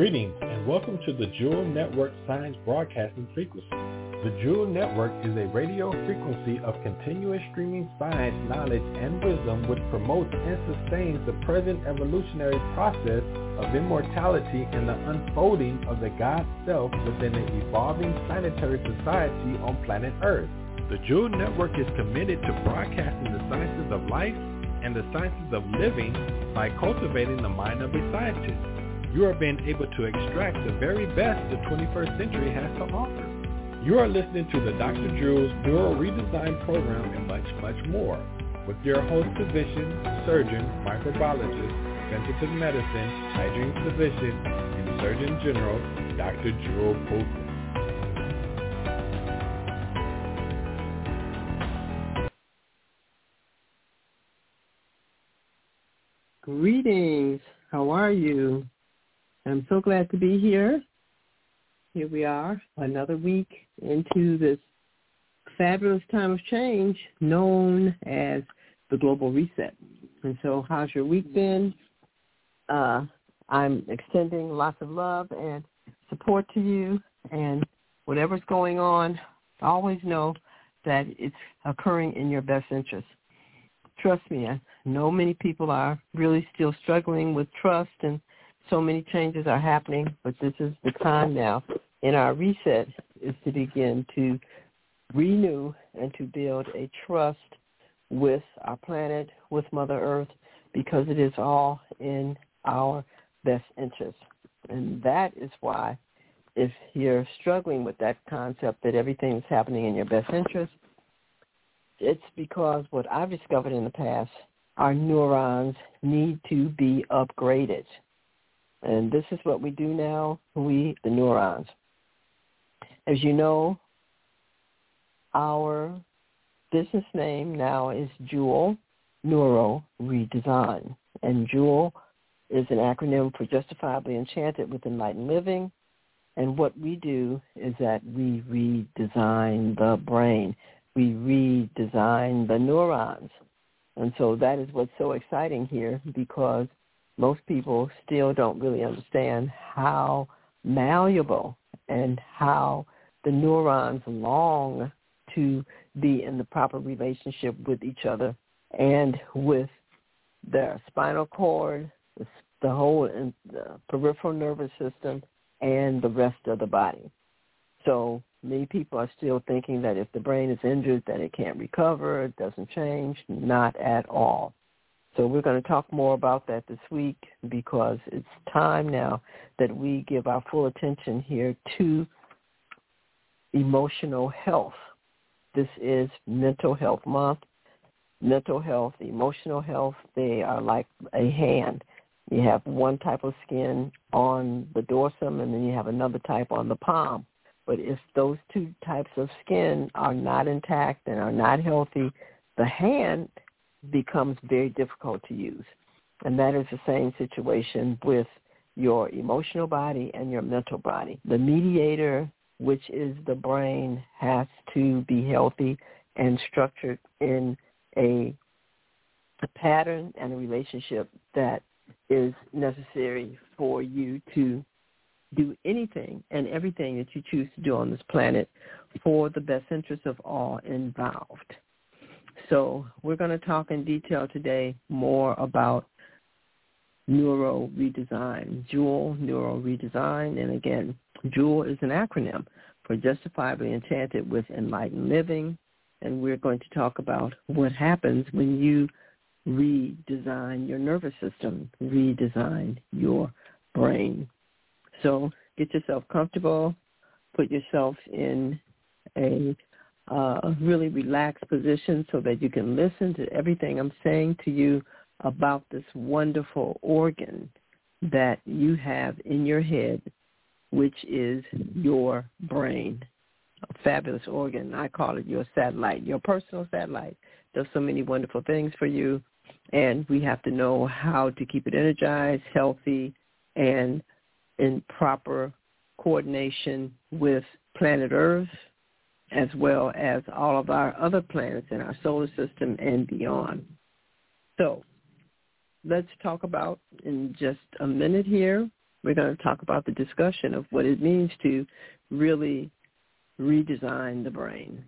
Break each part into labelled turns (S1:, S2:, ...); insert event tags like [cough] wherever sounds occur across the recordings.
S1: Greetings and welcome to the Jewel Network Science Broadcasting Frequency. The Jewel Network is a radio frequency of continuous streaming science, knowledge, and wisdom which promotes and sustains the present evolutionary process of immortality and the unfolding of the God Self within an evolving planetary society on planet Earth. The Jewel Network is committed to broadcasting the sciences of life and the sciences of living by cultivating the mind of a scientist. You are being able to extract the very best the 21st century has to offer. You are listening to the Dr. Jewel's Neural Redesign Program and much, much more with your host physician, surgeon, microbiologist, preventative medicine, hygiene physician, and Surgeon General, Dr. Jewel Pookrum.
S2: Greetings. How are you? I'm so glad to be here. Here we are, another week into this fabulous time of change known as the global reset. And so how's your week been? Uh, I'm extending lots of love and support to you and whatever's going on, always know that it's occurring in your best interest. Trust me, I know many people are really still struggling with trust and so many changes are happening, but this is the time now in our reset is to begin to renew and to build a trust with our planet, with Mother Earth, because it is all in our best interest. And that is why if you're struggling with that concept that everything is happening in your best interest, it's because what I've discovered in the past, our neurons need to be upgraded. And this is what we do now, we, the neurons. As you know, our business name now is Jewel Neuro Redesign. And Jewel is an acronym for Justifiably Enchanted with Enlightened Living. And what we do is that we redesign the brain. We redesign the neurons. And so that is what's so exciting here because most people still don't really understand how malleable and how the neurons long to be in the proper relationship with each other and with their spinal cord, the, whole uh, the peripheral nervous system, and the rest of the body. So many people are still thinking that if the brain is injured, that it can't recover, it doesn't change. Not at all. So we're going to talk more about that this week because it's time now that we give our full attention here to emotional health. This is Mental Health Month. Mental health, emotional health, they are like a hand. You have one type of skin on the dorsum and then you have another type on the palm. But if those two types of skin are not intact and are not healthy, the hand becomes very difficult to use. And that is the same situation with your emotional body and your mental body. The mediator, which is the brain, has to be healthy and structured in a, a pattern and a relationship that is necessary for you to do anything and everything that you choose to do on this planet for the best interest of all involved. So we're going to talk in detail today more about Neuro Redesign, Jewel Neuro Redesign. And again, Jewel is an acronym for Justifiably Enchanted with Enlightened Living. And we're going to talk about what happens when you redesign your nervous system, redesign your brain. So get yourself comfortable, put yourself in a uh, really relaxed position so that you can listen to everything I'm saying to you about this wonderful organ that you have in your head, which is your brain. A fabulous organ. I call it your satellite, your personal satellite. Does so many wonderful things for you, and we have to know how to keep it energized, healthy, and in proper coordination with planet Earth, as well as all of our other planets in our solar system and beyond. So let's talk about in just a minute here. We're going to talk about the discussion of what it means to really redesign the brain.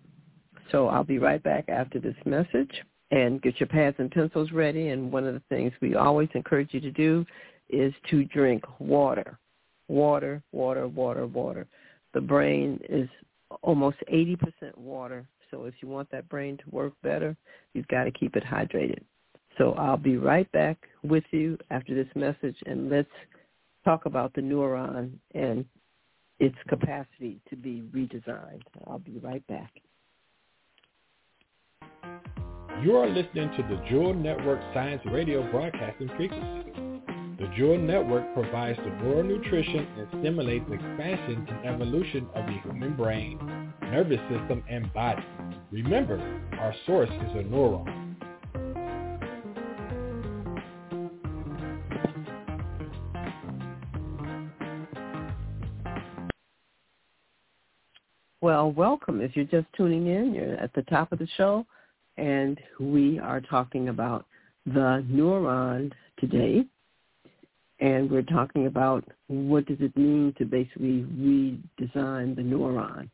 S2: So I'll be right back after this message and get your pads and pencils ready. And one of the things we always encourage you to do is to drink water. Water, water, water, water. The brain is almost 80% water. So if you want that brain to work better, you've got to keep it hydrated. So I'll be right back with you after this message, and let's talk about the neuron and its capacity to be redesigned. I'll be right back.
S1: You are listening to the Jewel Network Science Radio Broadcasting Frequency. The Jewel Network provides the neural nutrition and stimulates expansion and evolution of the human brain, nervous system, and body. Remember, our source is a neuron.
S2: Well, welcome. If you're just tuning in, you're at the top of the show, and we are talking about the neuron today. And we're talking about what does it mean to basically redesign the neuron.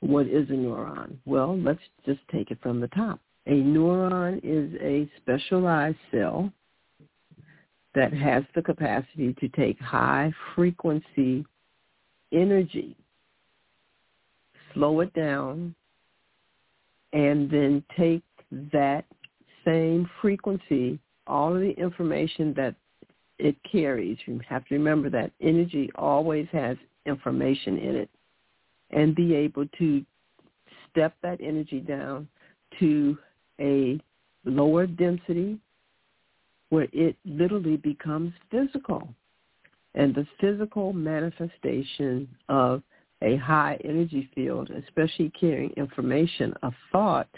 S2: What is a neuron? Well, let's just take it from the top. A neuron is a specialized cell that has the capacity to take high frequency energy slow it down, and then take that same frequency, all of the information that it carries. You have to remember that energy always has information in it and be able to step that energy down to a lower density where it literally becomes physical. And the physical manifestation of a high energy field, especially carrying information, a thought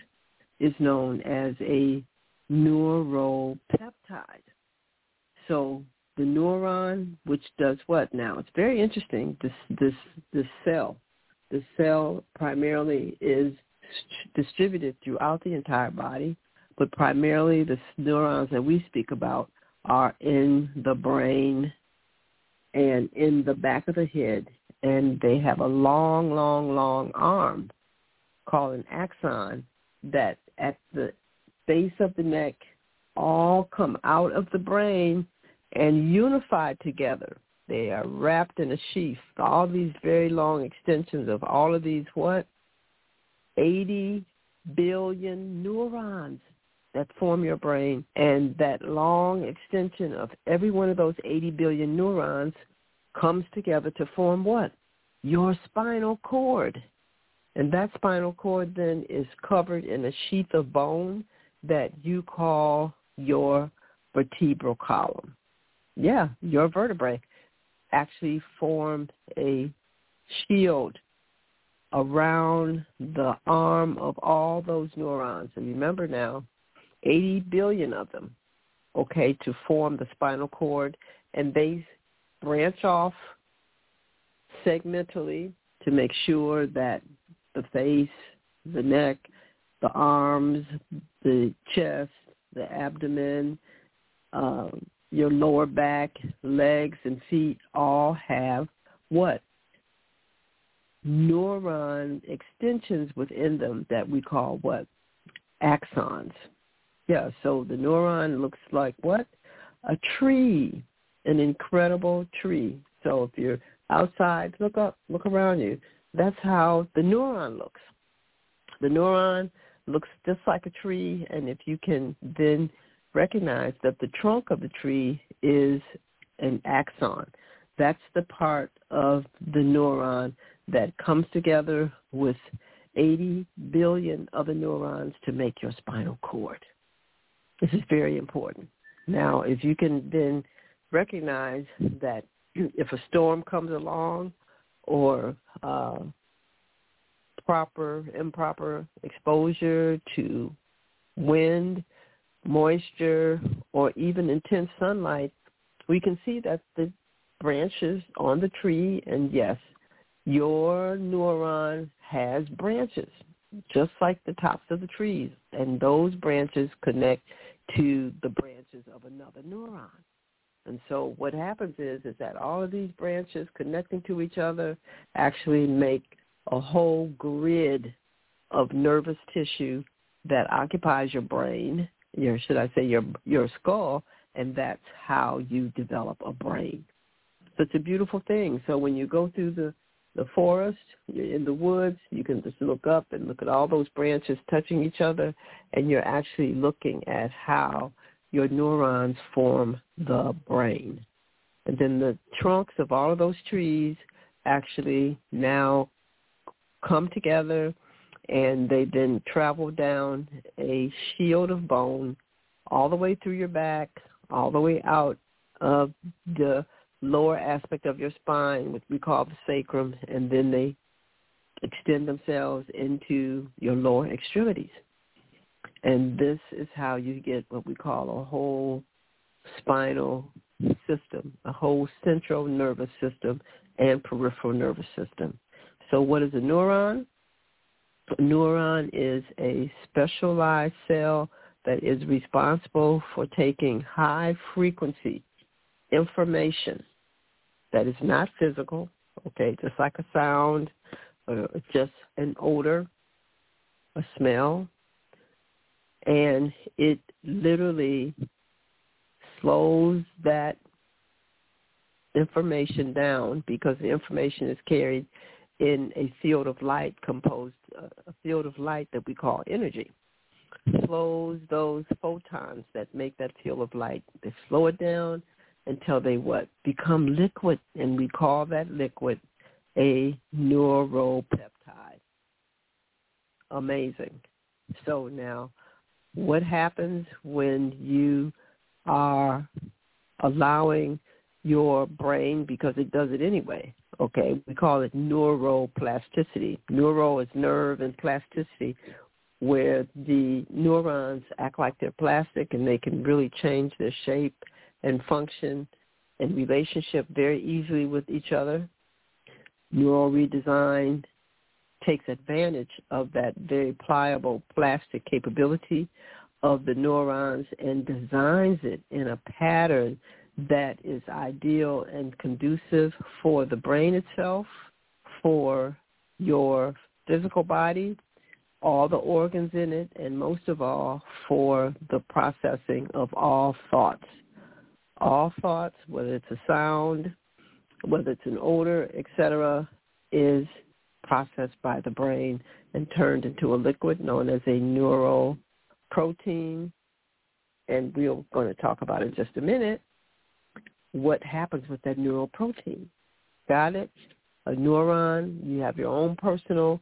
S2: is known as a neuropeptide. So the neuron, which does what now? It's very interesting. This this this cell, the cell primarily is distributed throughout the entire body, but primarily the neurons that we speak about are in the brain and in the back of the head and they have a long, long, long arm called an axon that at the base of the neck all come out of the brain and unified together. They are wrapped in a sheath. All these very long extensions of all of these what? 80 billion neurons that form your brain. And that long extension of every one of those 80 billion neurons comes together to form what? Your spinal cord. And that spinal cord then is covered in a sheath of bone that you call your vertebral column. Yeah, your vertebrae actually form a shield around the arm of all those neurons. And remember now, 80 billion of them, okay, to form the spinal cord. And they branch off segmentally to make sure that the face, the neck, the arms, the chest, the abdomen, um, your lower back, legs, and feet all have what? Neuron extensions within them that we call what? Axons. Yeah, so the neuron looks like what? A tree an incredible tree. So if you're outside, look up, look around you. That's how the neuron looks. The neuron looks just like a tree, and if you can then recognize that the trunk of the tree is an axon, that's the part of the neuron that comes together with 80 billion other neurons to make your spinal cord. This is very important. Now, if you can then recognize that if a storm comes along or uh, proper, improper exposure to wind, moisture, or even intense sunlight, we can see that the branches on the tree, and yes, your neuron has branches, just like the tops of the trees, and those branches connect to the branches of another neuron. And so what happens is is that all of these branches connecting to each other actually make a whole grid of nervous tissue that occupies your brain, your should I say your your skull, and that's how you develop a brain. So it's a beautiful thing. So when you go through the the forest, you're in the woods, you can just look up and look at all those branches touching each other, and you're actually looking at how your neurons form the brain. And then the trunks of all of those trees actually now come together and they then travel down a shield of bone all the way through your back, all the way out of the lower aspect of your spine, which we call the sacrum, and then they extend themselves into your lower extremities. And this is how you get what we call a whole spinal system, a whole central nervous system and peripheral nervous system. So what is a neuron? Neuron is a specialized cell that is responsible for taking high frequency information that is not physical, okay, just like a sound, or just an odor, a smell, and it literally slows that information down because the information is carried in a field of light composed uh, a field of light that we call energy. Slows those photons that make that field of light. They slow it down until they what? Become liquid and we call that liquid a neuropeptide. Amazing. So now what happens when you are allowing your brain, because it does it anyway, okay, we call it neuroplasticity. Neuro is nerve and plasticity, where the neurons act like they're plastic and they can really change their shape and function and relationship very easily with each other. Neural redesign takes advantage of that very pliable plastic capability of the neurons and designs it in a pattern that is ideal and conducive for the brain itself, for your physical body, all the organs in it, and most of all for the processing of all thoughts. All thoughts, whether it's a sound, whether it's an odor, etc., is processed by the brain and turned into a liquid known as a neural protein. And we're going to talk about it in just a minute what happens with that neural protein. Got it? A neuron, you have your own personal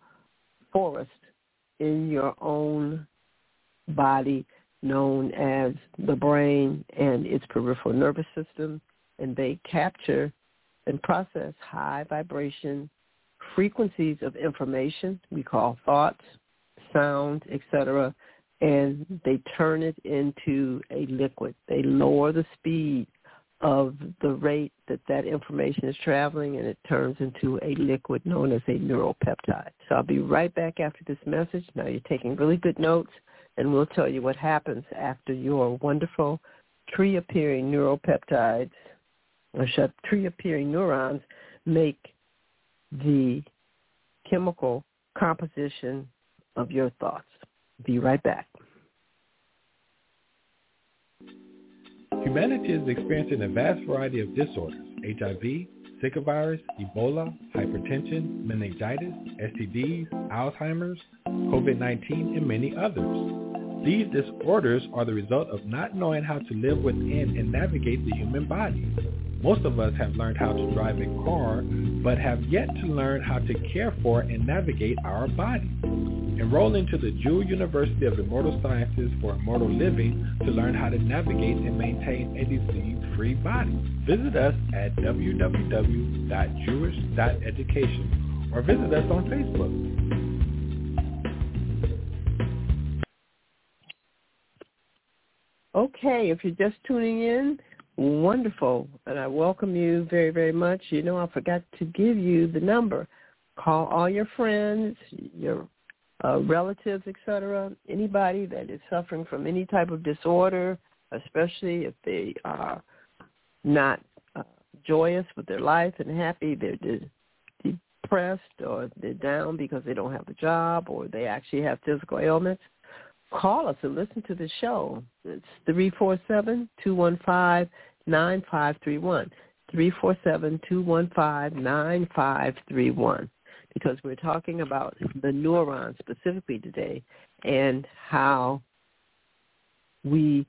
S2: forest in your own body known as the brain and its peripheral nervous system, and they capture and process high vibration frequencies of information we call thoughts, sound, etc., and they turn it into a liquid. They lower the speed of the rate that that information is traveling and it turns into a liquid known as a neuropeptide. So I'll be right back after this message. Now you're taking really good notes and we'll tell you what happens after your wonderful tree appearing neuropeptides or tree appearing neurons make the chemical composition of your thoughts. Be right back.
S1: Humanity is experiencing a vast variety of disorders, HIV, Zika virus, Ebola, hypertension, meningitis, STDs, Alzheimer's, COVID-19, and many others. These disorders are the result of not knowing how to live within and navigate the human body. Most of us have learned how to drive a car, but have yet to learn how to care for and navigate our body. Enroll into the Jewel University of Immortal Sciences for Immortal Living to learn how to navigate and maintain a disease-free body. Visit us at www.jewish.education or visit us on Facebook.
S2: Okay, if you're just tuning in, wonderful. And I welcome you very, very much. You know, I forgot to give you the number. Call all your friends, your uh, relatives, etc., anybody that is suffering from any type of disorder, especially if they are not uh, joyous with their life and happy, they're de- depressed or they're down because they don't have a job or they actually have physical ailments call us and listen to the show. It's three four seven two one five nine five three one. Three four seven two one five nine five three one. Because we're talking about the neurons specifically today and how we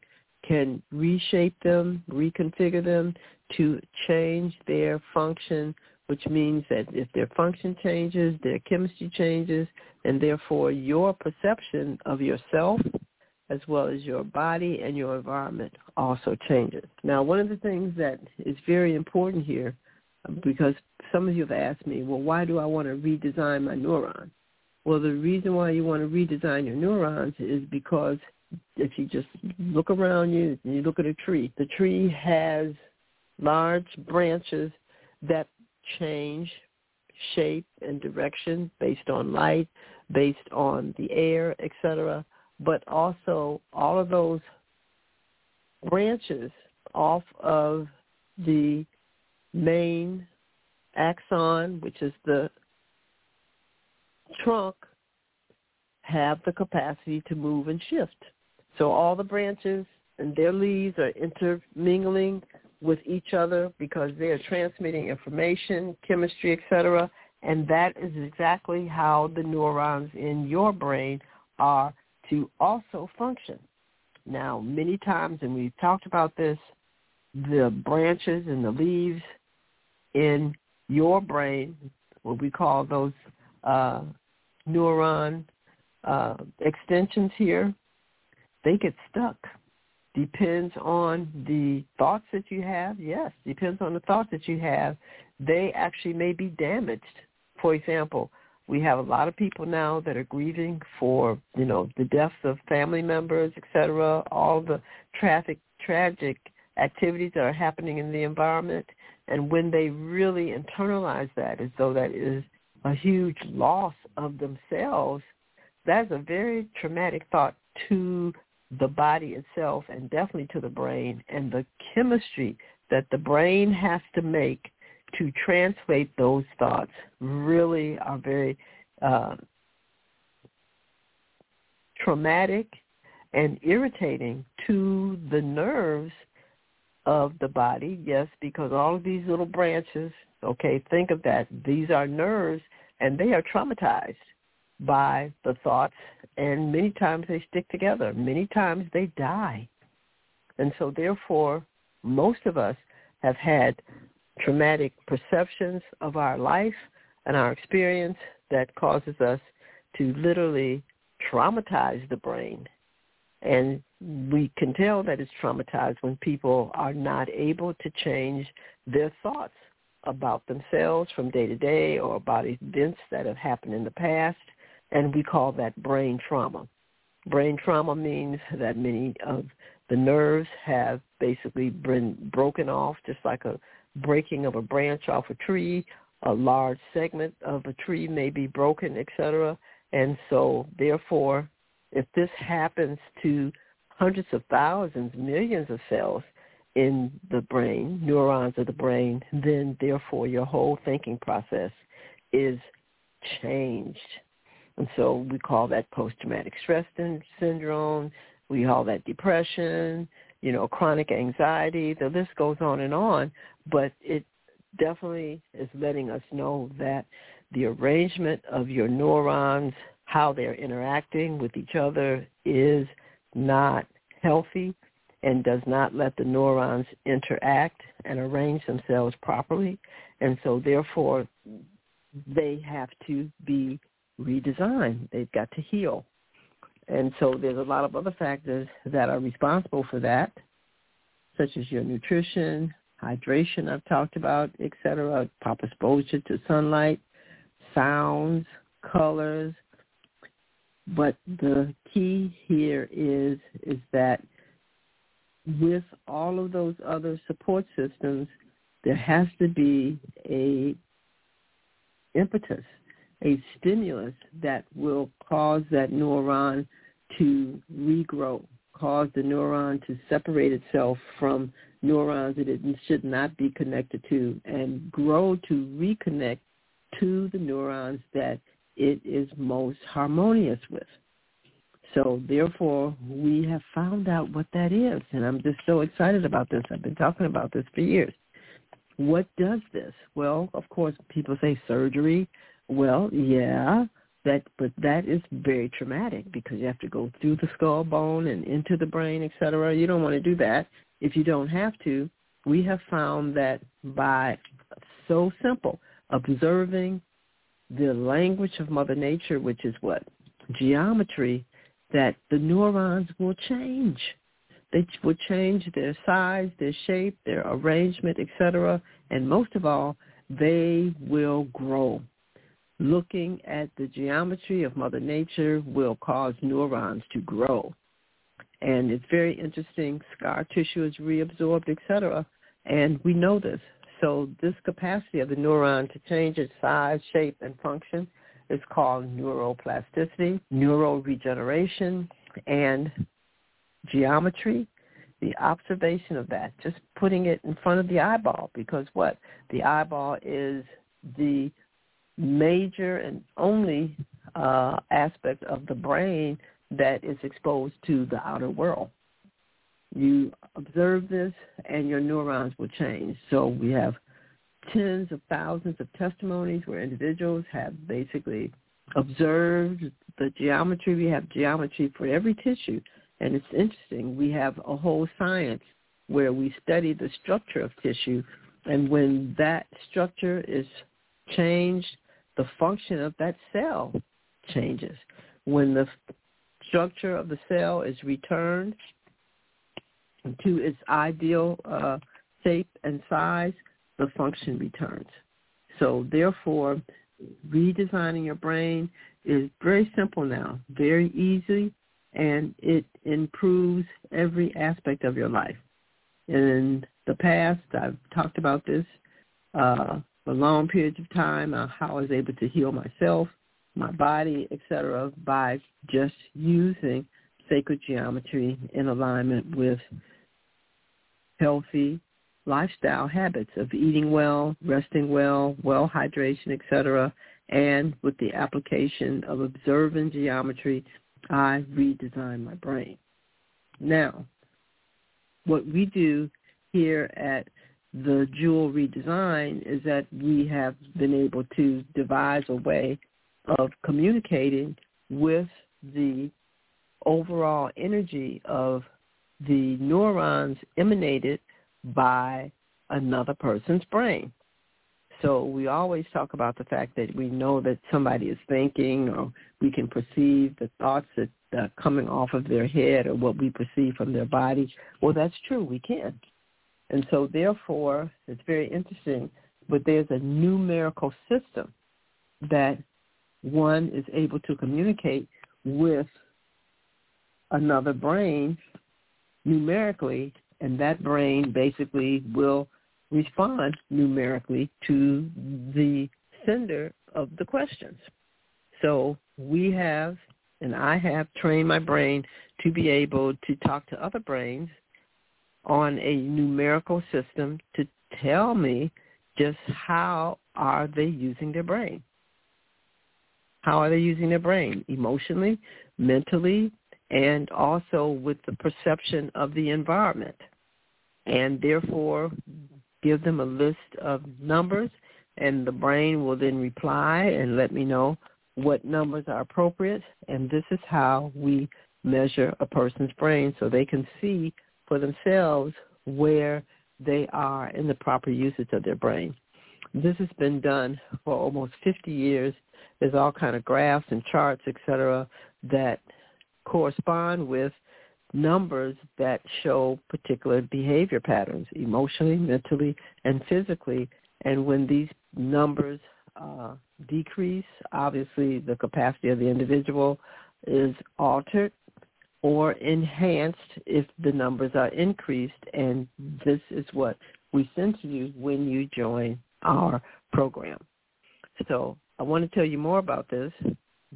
S2: can reshape them, reconfigure them to change their function which means that if their function changes, their chemistry changes, and therefore your perception of yourself as well as your body and your environment also changes. Now, one of the things that is very important here, because some of you have asked me, well, why do I want to redesign my neurons? Well, the reason why you want to redesign your neurons is because if you just look around you and you look at a tree, the tree has large branches that change shape and direction based on light, based on the air, etc. But also all of those branches off of the main axon, which is the trunk, have the capacity to move and shift. So all the branches and their leaves are intermingling with each other because they are transmitting information, chemistry, etc. And that is exactly how the neurons in your brain are to also function. Now, many times, and we've talked about this, the branches and the leaves in your brain, what we call those uh, neuron uh, extensions here, they get stuck depends on the thoughts that you have. Yes, depends on the thoughts that you have. They actually may be damaged. For example, we have a lot of people now that are grieving for, you know, the deaths of family members, etc., all the traffic tragic activities that are happening in the environment. And when they really internalize that as though that is a huge loss of themselves, that's a very traumatic thought to the body itself and definitely to the brain and the chemistry that the brain has to make to translate those thoughts really are very uh, traumatic and irritating to the nerves of the body. Yes, because all of these little branches, okay, think of that. These are nerves and they are traumatized by the thoughts and many times they stick together. Many times they die. And so therefore, most of us have had traumatic perceptions of our life and our experience that causes us to literally traumatize the brain. And we can tell that it's traumatized when people are not able to change their thoughts about themselves from day to day or about events that have happened in the past and we call that brain trauma. Brain trauma means that many of the nerves have basically been broken off, just like a breaking of a branch off a tree. A large segment of a tree may be broken, etc. And so, therefore, if this happens to hundreds of thousands, millions of cells in the brain, neurons of the brain, then therefore your whole thinking process is changed. And so we call that post-traumatic stress syndrome. We call that depression. you know, chronic anxiety. The list goes on and on, but it definitely is letting us know that the arrangement of your neurons, how they're interacting with each other is not healthy and does not let the neurons interact and arrange themselves properly. And so therefore, they have to be redesigned. They've got to heal. And so there's a lot of other factors that are responsible for that, such as your nutrition, hydration I've talked about, etc., proper exposure to sunlight, sounds, colors. But the key here is is that with all of those other support systems, there has to be a impetus, a stimulus that will cause that neuron to regrow, cause the neuron to separate itself from neurons that it should not be connected to and grow to reconnect to the neurons that it is most harmonious with. So therefore, we have found out what that is, and I'm just so excited about this. I've been talking about this for years. What does this? Well, of course, people say surgery. Well, yeah, that but that is very traumatic because you have to go through the skull bone and into the brain, et cetera. You don't want to do that if you don't have to. We have found that by so simple observing the language of Mother Nature, which is what geometry, that the neurons will change. They will change their size, their shape, their arrangement, etc. And most of all, they will grow looking at the geometry of Mother Nature will cause neurons to grow. And it's very interesting. Scar tissue is reabsorbed, etc. And we know this. So this capacity of the neuron to change its size, shape, and function is called neuroplasticity, neuroregeneration, and geometry. The observation of that, just putting it in front of the eyeball, because what? The eyeball is the major and only uh, aspect of the brain that is exposed to the outer world. You observe this and your neurons will change. So we have tens of thousands of testimonies where individuals have basically observed the geometry. We have geometry for every tissue. And it's interesting. We have a whole science where we study the structure of tissue. And when that structure is changed, the function of that cell changes. When the structure of the cell is returned to its ideal uh, shape and size, the function returns. So therefore, redesigning your brain is very simple now, very easy, and it improves every aspect of your life. In the past, I've talked about this. Uh, for long periods of time, uh, how I was able to heal myself, my body, etc., by just using sacred geometry in alignment with healthy lifestyle habits of eating well, resting well, well hydration, etc., and with the application of observing geometry, I redesign my brain. Now, what we do here at the jewel redesign is that we have been able to devise a way of communicating with the overall energy of the neurons emanated by another person's brain. So we always talk about the fact that we know that somebody is thinking or we can perceive the thoughts that are coming off of their head or what we perceive from their body. Well, that's true. We can. And so therefore, it's very interesting, but there's a numerical system that one is able to communicate with another brain numerically, and that brain basically will respond numerically to the sender of the questions. So we have, and I have trained my brain to be able to talk to other brains on a numerical system to tell me just how are they using their brain. How are they using their brain? Emotionally, mentally, and also with the perception of the environment. And therefore, give them a list of numbers, and the brain will then reply and let me know what numbers are appropriate. And this is how we measure a person's brain so they can see for themselves where they are in the proper usage of their brain. This has been done for almost 50 years. There's all kind of graphs and charts, etc., that correspond with numbers that show particular behavior patterns, emotionally, mentally, and physically. And when these numbers uh, decrease, obviously the capacity of the individual is altered or enhanced if the numbers are increased. And this is what we send to you when you join our program. So I want to tell you more about this,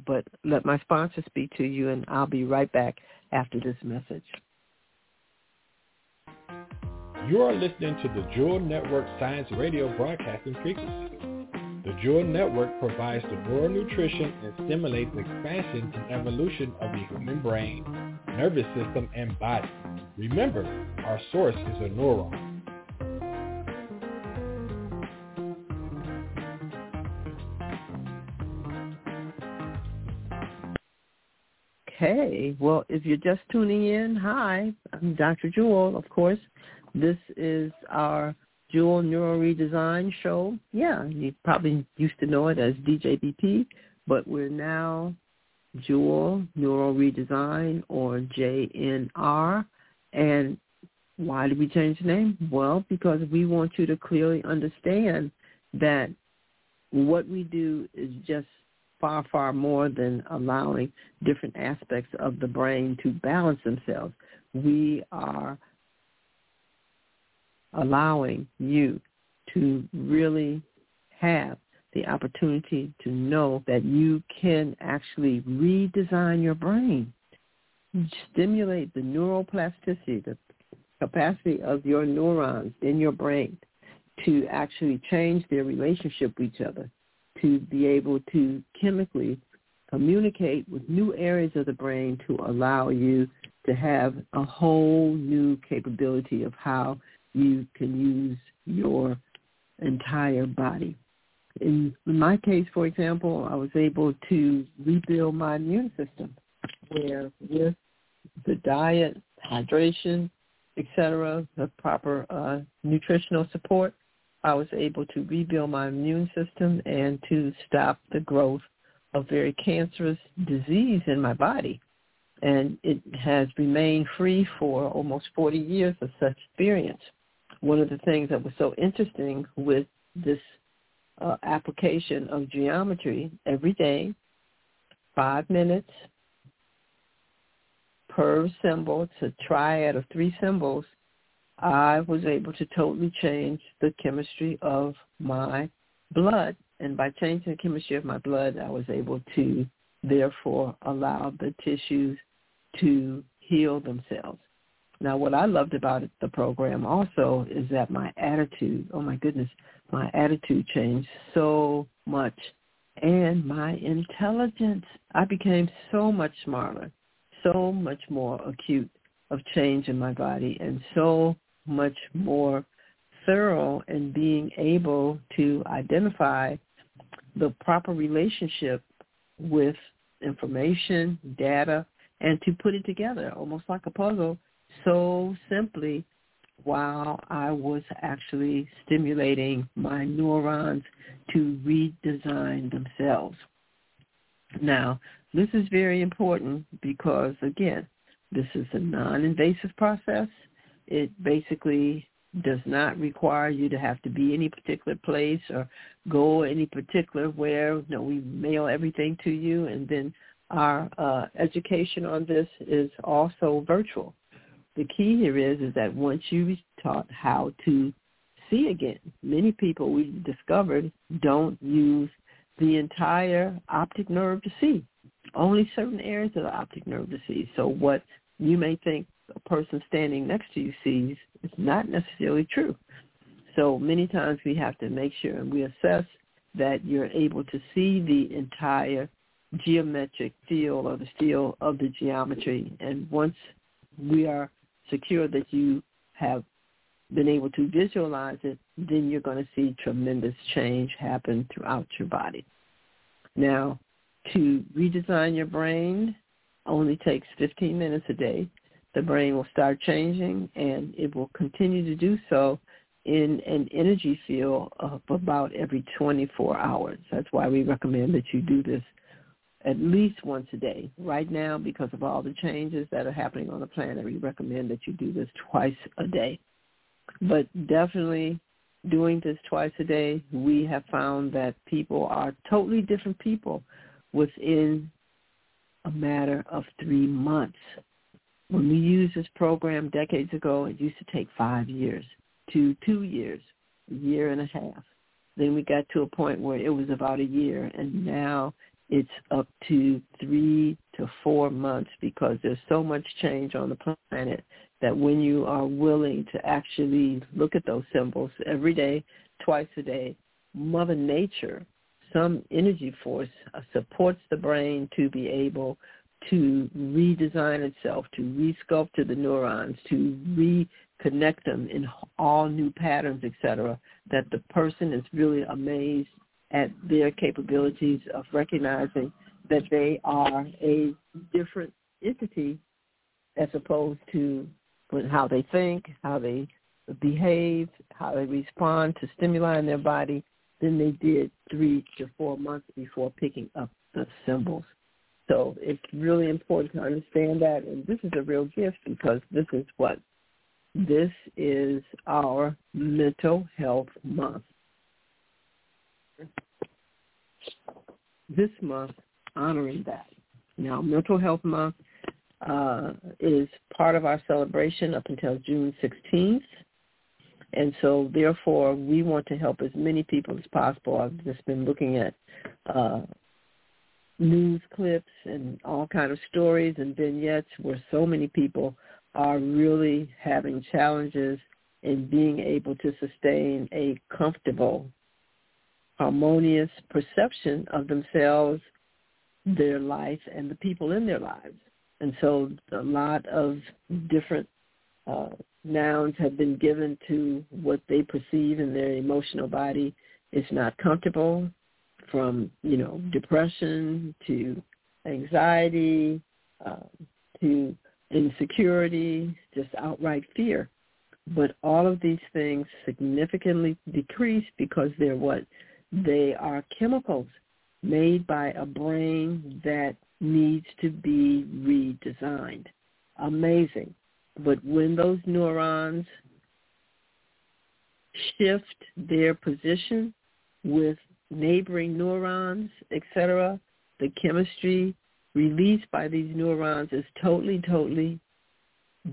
S2: but let my sponsor speak to you, and I'll be right back after this message.
S1: You are listening to the Jewel Network Science Radio Broadcasting Frequency. The Jewel Network provides the neural nutrition and stimulates expansion and evolution of the human brain, nervous system, and body. Remember, our source is a neuron.
S2: Okay. Well, if you're just tuning in, hi, I'm Dr. Jewel, of course. This is our Jewel Neural Redesign show. Yeah, you probably used to know it as DJBP, but we're now Jewel Neural Redesign or JNR. And why did we change the name? Well, because we want you to clearly understand that what we do is just far, far more than allowing different aspects of the brain to balance themselves. We are allowing you to really have the opportunity to know that you can actually redesign your brain, stimulate the neuroplasticity, the capacity of your neurons in your brain to actually change their relationship with each other, to be able to chemically communicate with new areas of the brain to allow you to have a whole new capability of how you can use your entire body. In, in my case, for example, I was able to rebuild my immune system where with the diet, hydration, etc., the proper uh, nutritional support, I was able to rebuild my immune system and to stop the growth of very cancerous disease in my body. And it has remained free for almost 40 years of such experience. One of the things that was so interesting with this uh, application of geometry every day, five minutes per symbol, it's a triad of three symbols, I was able to totally change the chemistry of my blood. And by changing the chemistry of my blood, I was able to therefore allow the tissues to heal themselves. Now, what I loved about it, the program also is that my attitude, oh my goodness, my attitude changed so much. And my intelligence, I became so much smarter, so much more acute of change in my body, and so much more thorough in being able to identify the proper relationship with information, data, and to put it together almost like a puzzle so simply while I was actually stimulating my neurons to redesign themselves. Now, this is very important because, again, this is a non-invasive process. It basically does not require you to have to be any particular place or go any particular where. Know, we mail everything to you, and then our uh, education on this is also virtual. The key here is is that once you taught how to see again, many people we discovered don't use the entire optic nerve to see. Only certain areas of the optic nerve to see. So what you may think a person standing next to you sees is not necessarily true. So many times we have to make sure and we assess that you're able to see the entire geometric feel or the feel of the geometry. And once we are secure that you have been able to visualize it, then you're going to see tremendous change happen throughout your body. Now, to redesign your brain only takes 15 minutes a day. The brain will start changing and it will continue to do so in an energy field of about every 24 hours. That's why we recommend that you do this at least once a day. Right now, because of all the changes that are happening on the planet, we recommend that you do this twice a day. But definitely doing this twice a day, we have found that people are totally different people within a matter of three months. When we used this program decades ago, it used to take five years to two years, a year and a half. Then we got to a point where it was about a year, and now it's up to three to four months because there's so much change on the planet that when you are willing to actually look at those symbols every day, twice a day, Mother Nature, some energy force uh, supports the brain to be able to redesign itself, to resculpt the neurons, to reconnect them in all new patterns, etc., that the person is really amazed at their capabilities of recognizing that they are a different entity as opposed to how they think, how they behave, how they respond to stimuli in their body than they did three to four months before picking up the symbols. So it's really important to understand that, and this is a real gift because this is what this is our mental health month. This month, honoring that. Now, Mental Health Month uh, is part of our celebration up until June 16th. And so therefore, we want to help as many people as possible. I've just been looking at uh, news clips and all kind of stories and vignettes where so many people are really having challenges in being able to sustain a comfortable, harmonious perception of themselves, their life, and the people in their lives. And so a lot of different uh, nouns have been given to what they perceive in their emotional body is not comfortable, from, you know, depression to anxiety uh, to insecurity, just outright fear. But all of these things significantly decrease because they're what? They are chemicals made by a brain that needs to be redesigned. Amazing. But when those neurons shift their position with neighboring neurons, etc., the chemistry released by these neurons is totally, totally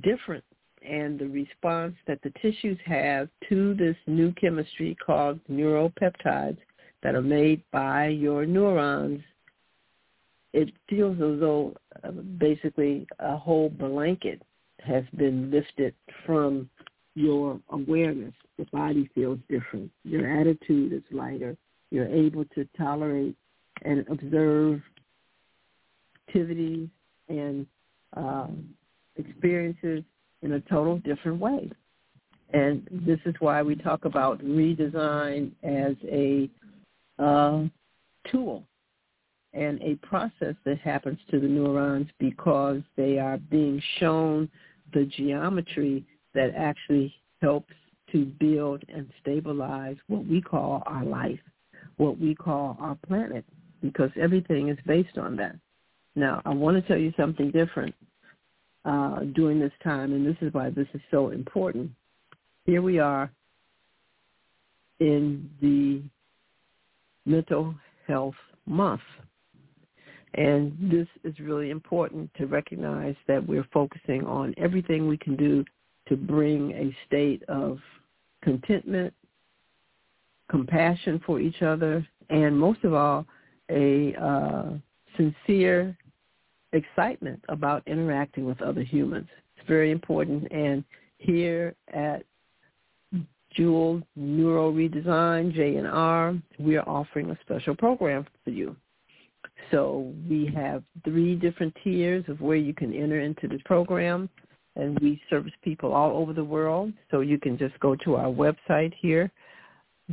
S2: different. And the response that the tissues have to this new chemistry called neuropeptides that are made by your neurons it feels as though uh, basically a whole blanket has been lifted from your awareness. The body feels different. Your attitude is lighter. You're able to tolerate and observe activities and um, experiences in a total different way. And this is why we talk about redesign as a uh, tool and a process that happens to the neurons because they are being shown the geometry that actually helps to build and stabilize what we call our life, what we call our planet, because everything is based on that. Now, I want to tell you something different uh, during this time, and this is why this is so important. Here we are in the mental health month and this is really important to recognize that we're focusing on everything we can do to bring a state of contentment, compassion for each other, and most of all, a uh, sincere excitement about interacting with other humans. It's very important. And here at Jewel Neuro Redesign, J&R, we are offering a special program for you. So we have three different tiers of where you can enter into the program, and we service people all over the world. So you can just go to our website here,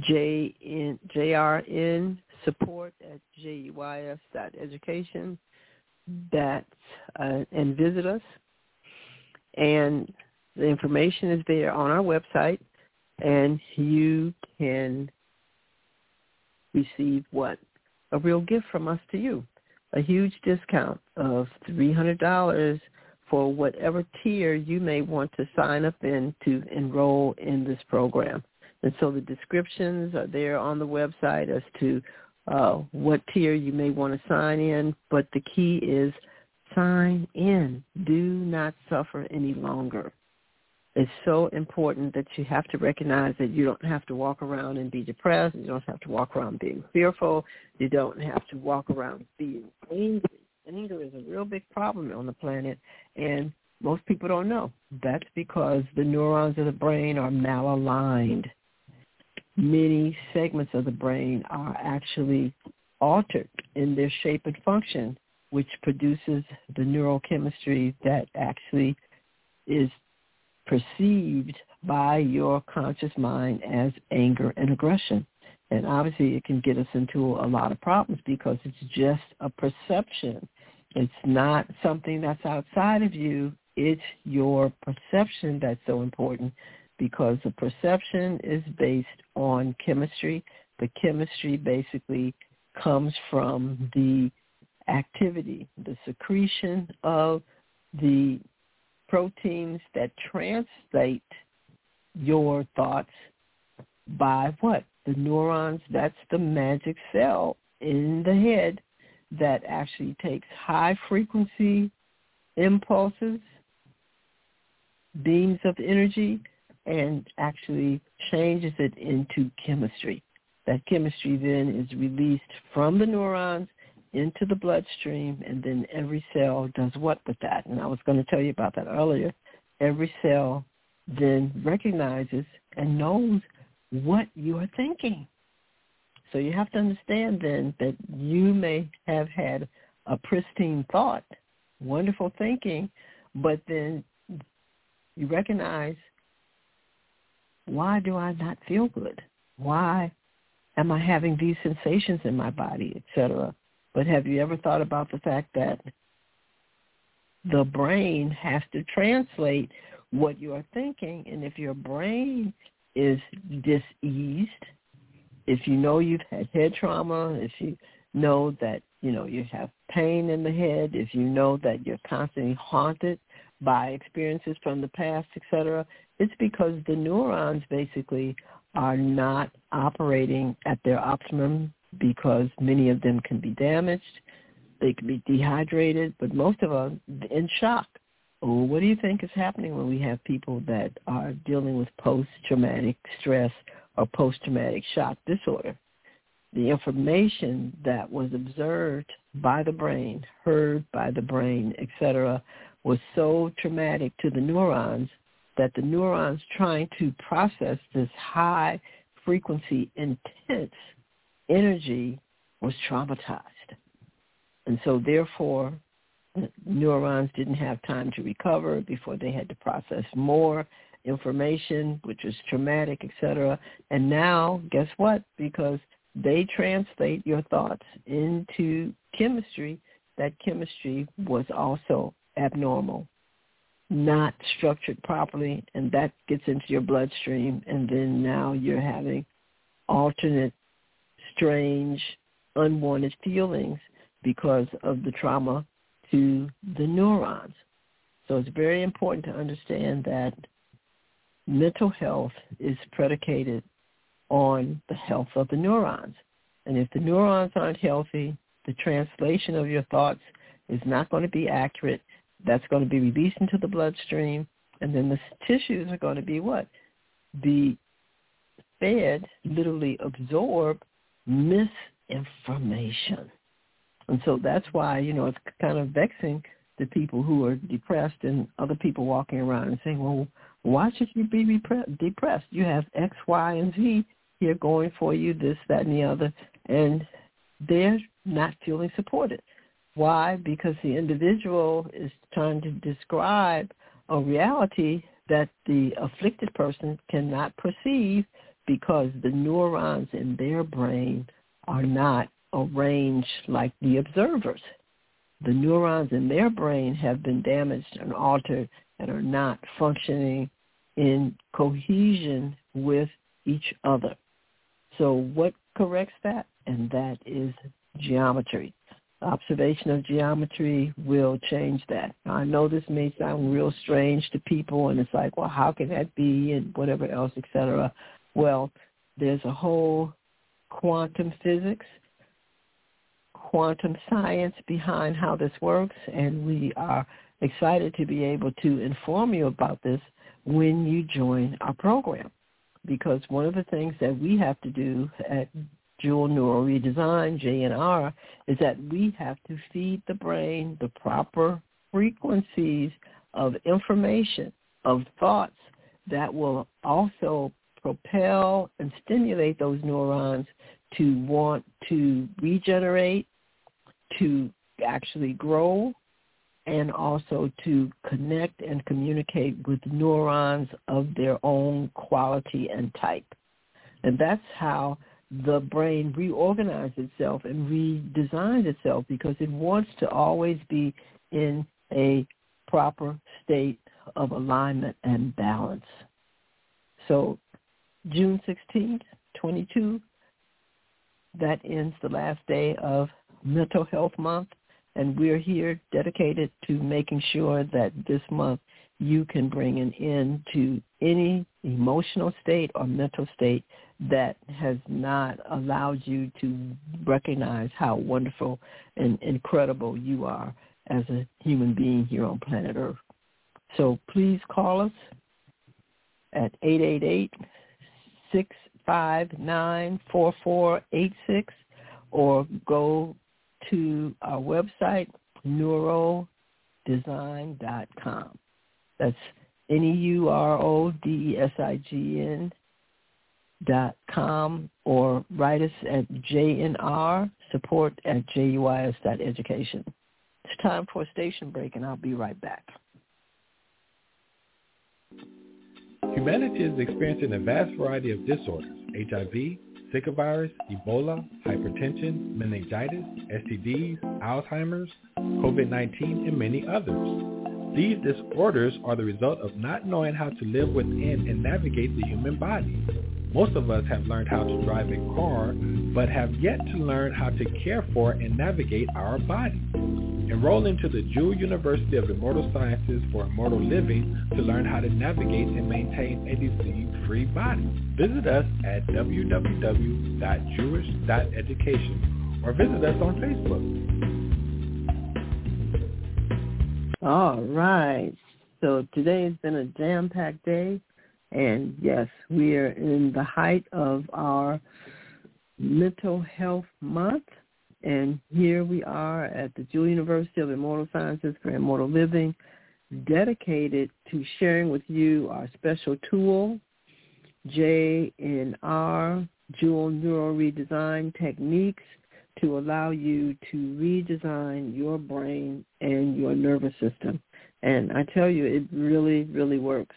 S2: JN, JRN support at JUIS dot education that uh, and visit us. And the information is there on our website, and you can receive what a real gift from us to you, a huge discount of three hundred dollars for whatever tier you may want to sign up in to enroll in this program. And so the descriptions are there on the website as to uh, what tier you may want to sign in, but the key is sign in. Do not suffer any longer. It's so important that you have to recognize that you don't have to walk around and be depressed. You don't have to walk around being fearful. You don't have to walk around being angry. Anger is a real big problem on the planet, and most people don't know. That's because the neurons of the brain are malaligned many segments of the brain are actually altered in their shape and function, which produces the neurochemistry that actually is perceived by your conscious mind as anger and aggression. And obviously it can get us into a lot of problems because it's just a perception. It's not something that's outside of you. It's your perception that's so important because the perception is based on chemistry. The chemistry basically comes from the activity, the secretion of the proteins that translate your thoughts by what? The neurons, that's the magic cell in the head that actually takes high frequency impulses, beams of energy, and actually changes it into chemistry. That chemistry then is released from the neurons into the bloodstream, and then every cell does what with that? And I was going to tell you about that earlier. Every cell then recognizes and knows what you are thinking. So you have to understand then that you may have had a pristine thought, wonderful thinking, but then you recognize why do I not feel good? Why am I having these sensations in my body, etc.? But have you ever thought about the fact that the brain has to translate what you are thinking, and if your brain is diseased, if you know you've had head trauma, if you know that you know you have pain in the head, if you know that you're constantly haunted by experiences from the past, etc., it's because the neurons basically are not operating at their optimum because many of them can be damaged. They can be dehydrated, but most of them in shock. Well, what do you think is happening when we have people that are dealing with post-traumatic stress or post-traumatic shock disorder? The information that was observed by the brain, heard by the brain, etc., was so traumatic to the neurons that the neurons trying to process this high frequency intense energy was traumatized. And so therefore neurons didn't have time to recover before they had to process more information, which was traumatic, etc. And now, guess what? Because they translate your thoughts into chemistry, that chemistry was also abnormal not structured properly, and that gets into your bloodstream, and then now you're having alternate, strange, unwanted feelings because of the trauma to the neurons. So it's very important to understand that mental health is predicated on the health of the neurons. And if the neurons aren't healthy, the translation of your thoughts is not going to be accurate that's going to be released into the bloodstream, and then the tissues are going to be what? Be fed, literally absorb misinformation. And so that's why, you know, it's kind of vexing to people who are depressed and other people walking around and saying, well, why should you be depressed? You have X, Y, and Z here going for you, this, that, and the other. And they're not feeling supported. Why? Because the individual is trying to describe a reality that the afflicted person cannot perceive because the neurons in their brain are not arranged like the observers. The neurons in their brain have been damaged and altered and are not functioning in cohesion with each other. So what corrects that? And that is geometry. Observation of geometry will change that. I know this may sound real strange to people, and it's like, well, how can that be, and whatever else, etc. Well, there's a whole quantum physics, quantum science behind how this works, and we are excited to be able to inform you about this when you join our program. Because one of the things that we have to do at Jewel Neural Redesign, JNR, is that we have to feed the brain the proper frequencies of information, of thoughts that will also propel and stimulate those neurons to want to regenerate, to actually grow, and also to connect and communicate with neurons of their own quality and type. And that's how the brain reorganizes itself and redesigns itself because it wants to always be in a proper state of alignment and balance. So June 16th, 22, that ends the last day of Mental Health Month and we're here dedicated to making sure that this month you can bring an end to any emotional state or mental state that has not allowed you to recognize how wonderful and incredible you are as a human being here on planet Earth. So please call us at 888-659-4486 or go to our website, neurodesign.com. That's N-E-U-R-O-D-E-S-I-G-N dot com or write us at JNR support at JUIS dot education. It's time for a station break and I'll be right back.
S1: Humanity is experiencing a vast variety of disorders, HIV, Zika virus, Ebola, hypertension, meningitis, STDs, Alzheimer's, COVID-19, and many others. These disorders are the result of not knowing how to live within and navigate the human body. Most of us have learned how to drive a car, but have yet to learn how to care for and navigate our body. Enroll into the Jewel University of Immortal Sciences for Immortal Living to learn how to navigate and maintain a disease-free body. Visit us at www.juis.education or visit us on
S2: Facebook. All right. So today has been a jam-packed day. And yes, we are in the height of our mental health month. And here we are at the Jewel University of Immortal Sciences for Immortal Living, dedicated to sharing with you our special tool, JNR, Jewel Neural Redesign Techniques, to allow you to redesign your brain and your nervous system. And I tell you, it really, really works.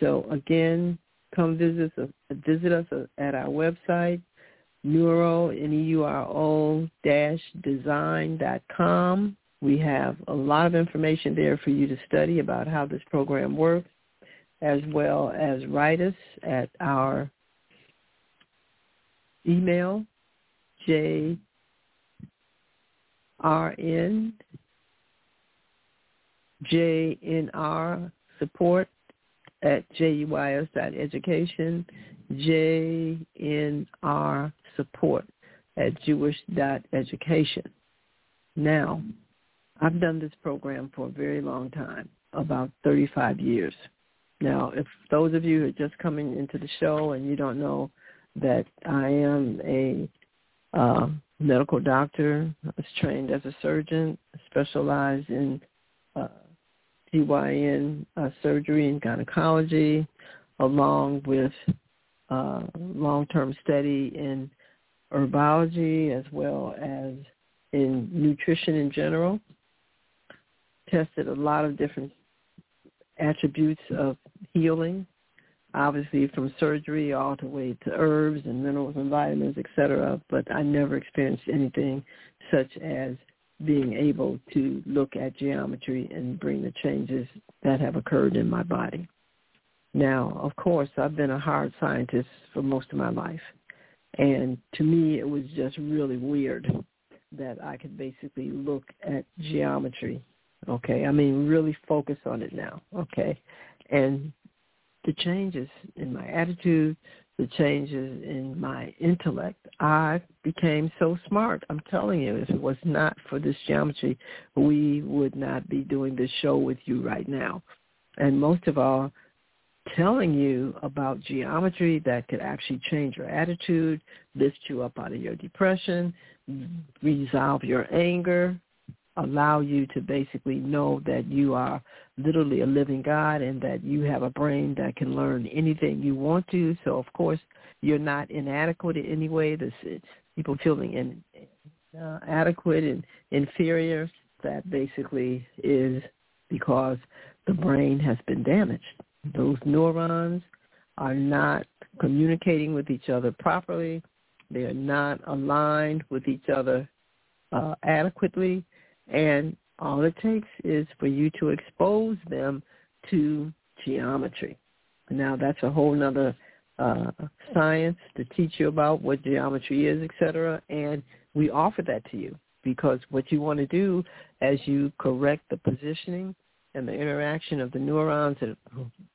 S2: So again, come visit us, visit us at our website, neuro, N-E-U-R-O dash design dot com. We have a lot of information there for you to study about how this program works, as well as write us at our email, jrn jnr support at juis.education, jnr support at juis.education. Now, I've done this program for a very long time, about 35 years. Now, if those of you who are just coming into the show and you don't know that I am a uh, medical doctor, I was trained as a surgeon, specialized in uh, GYN uh, surgery and gynecology, along with uh, long-term study in herbology as well as in nutrition in general, tested a lot of different attributes of healing, obviously from surgery all the way to herbs and minerals and vitamins, etc. But I never experienced anything such as being able to look at geometry and bring the changes that have occurred in my body. Now, of course, I've been a hard scientist for most of my life. And to me, it was just really weird that I could basically look at geometry. Okay, I mean, really focus on it now. Okay, and the changes in my attitude, the changes in my intellect. I became so smart. I'm telling you, if it was not for this geometry, we would not be doing this show with you right now. And most of all, telling you about geometry that could actually change your attitude, lift you up out of your depression, resolve your anger, allow you to basically know that you are literally a living God and that you have a brain that can learn anything you want to. So of course you're not inadequate in any way. This people feeling in, uh, adequate and inferior. That basically is because the brain has been damaged. Those neurons are not communicating with each other properly. They are not aligned with each other uh, adequately and all it takes is for you to expose them to geometry. Now that's a whole other uh, science to teach you about what geometry is, etc. And we offer that to you because what you want to do as you correct the positioning and the interaction of the neurons that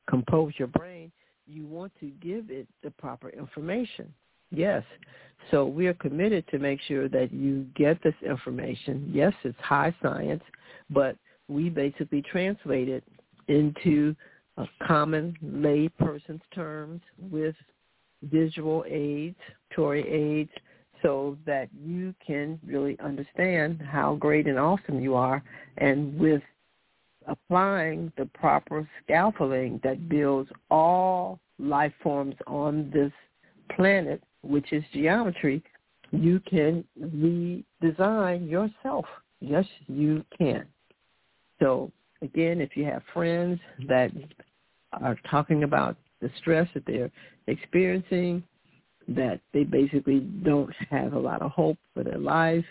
S2: compose your brain, you want to give it the proper information. Yes. So we are committed to make sure that you get this information. Yes, it's high science, but we basically translate it into common lay person's terms with visual aids, Tory aids, so that you can really understand how great and awesome you are. And with applying the proper scaffolding that builds all life forms on this planet, which is geometry, you can redesign yourself. Yes, you can. So again, if you have friends that are talking about the stress that they're experiencing, that they basically don't have a lot of hope for their life,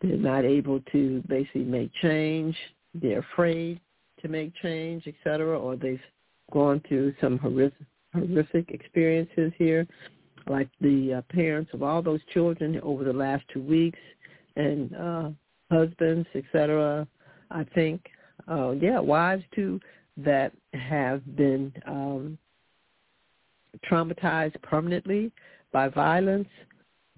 S2: they're not able to basically make change, they're afraid to make change, etc., or they've gone through some horrific, horrific experiences here, like the uh, parents of all those children over the last two weeks and uh, husbands, etc. I think, uh, yeah, wives too that have been um, traumatized permanently by violence.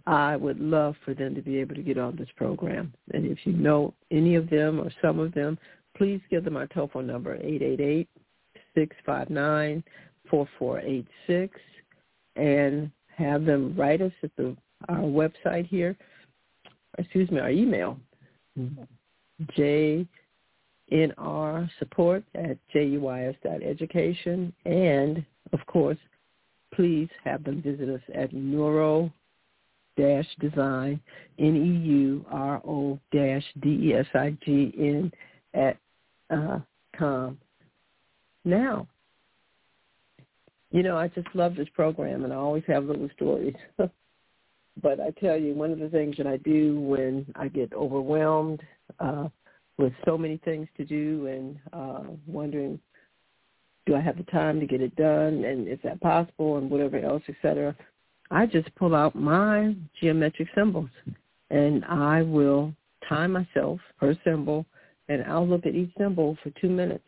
S2: I would love for them to be able to get on this program. And if you know any of them or some of them, please give them our telephone number, eight eight eight six five nine four four eight six, and have them write us at the our website here. Excuse me, our email, jnr support at juis dot education, and of course, please have them visit us at neuro dash design n e u r o dash d e s i g n at uh, com. Now, you know, I just love this program, and I always have little stories. [laughs] but I tell you, one of the things that I do when I get overwhelmed uh, with so many things to do and uh, wondering, do I have the time to get it done, and is that possible, and whatever else, etc. I just pull out my geometric symbols, and I will time myself per symbol, and I'll look at each symbol for two minutes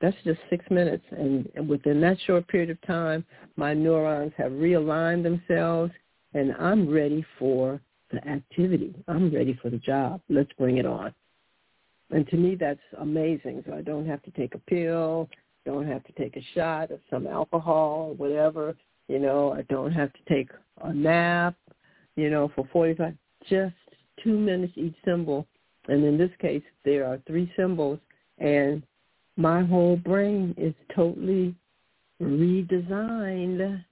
S2: that's just six minutes. And, and within that short period of time, my neurons have realigned themselves, and I'm ready for the activity. I'm ready for the job. Let's bring it on. And to me, that's amazing. So I don't have to take a pill, don't have to take a shot of some alcohol, or whatever. You know, I don't have to take a nap, you know, for 45, just two minutes each symbol. And in this case, there are three symbols, and my whole brain is totally redesigned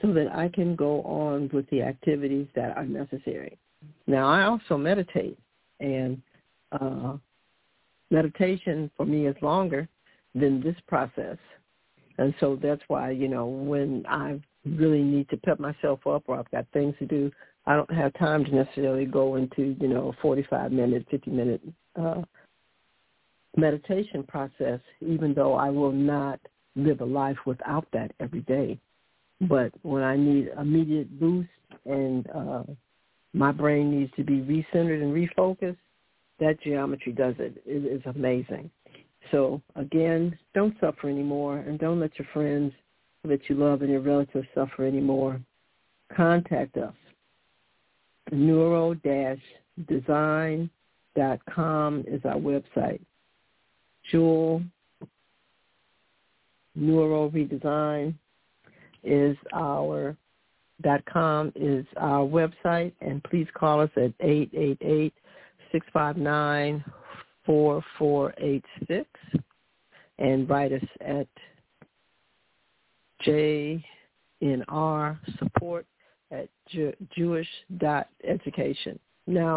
S2: so that I can go on with the activities that are necessary. Now, I also meditate. And uh, meditation for me is longer than this process. And so that's why, you know, when I really need to pep myself up or I've got things to do, I don't have time to necessarily go into, you know, a 45 minute, 50 minute uh, meditation process, even though I will not live a life without that every day. But when I need immediate boost and uh, my brain needs to be recentered and refocused, that geometry does it. It is amazing. So again, don't suffer anymore and don't let your friends that you love and your relatives suffer anymore. Contact us. Neuro-design.com is our website. Jewel Neuro Redesign is our dot com is our website and please call us at eight eight eight six five nine four four eight six and write us at JNR support at JUIS dot education. Now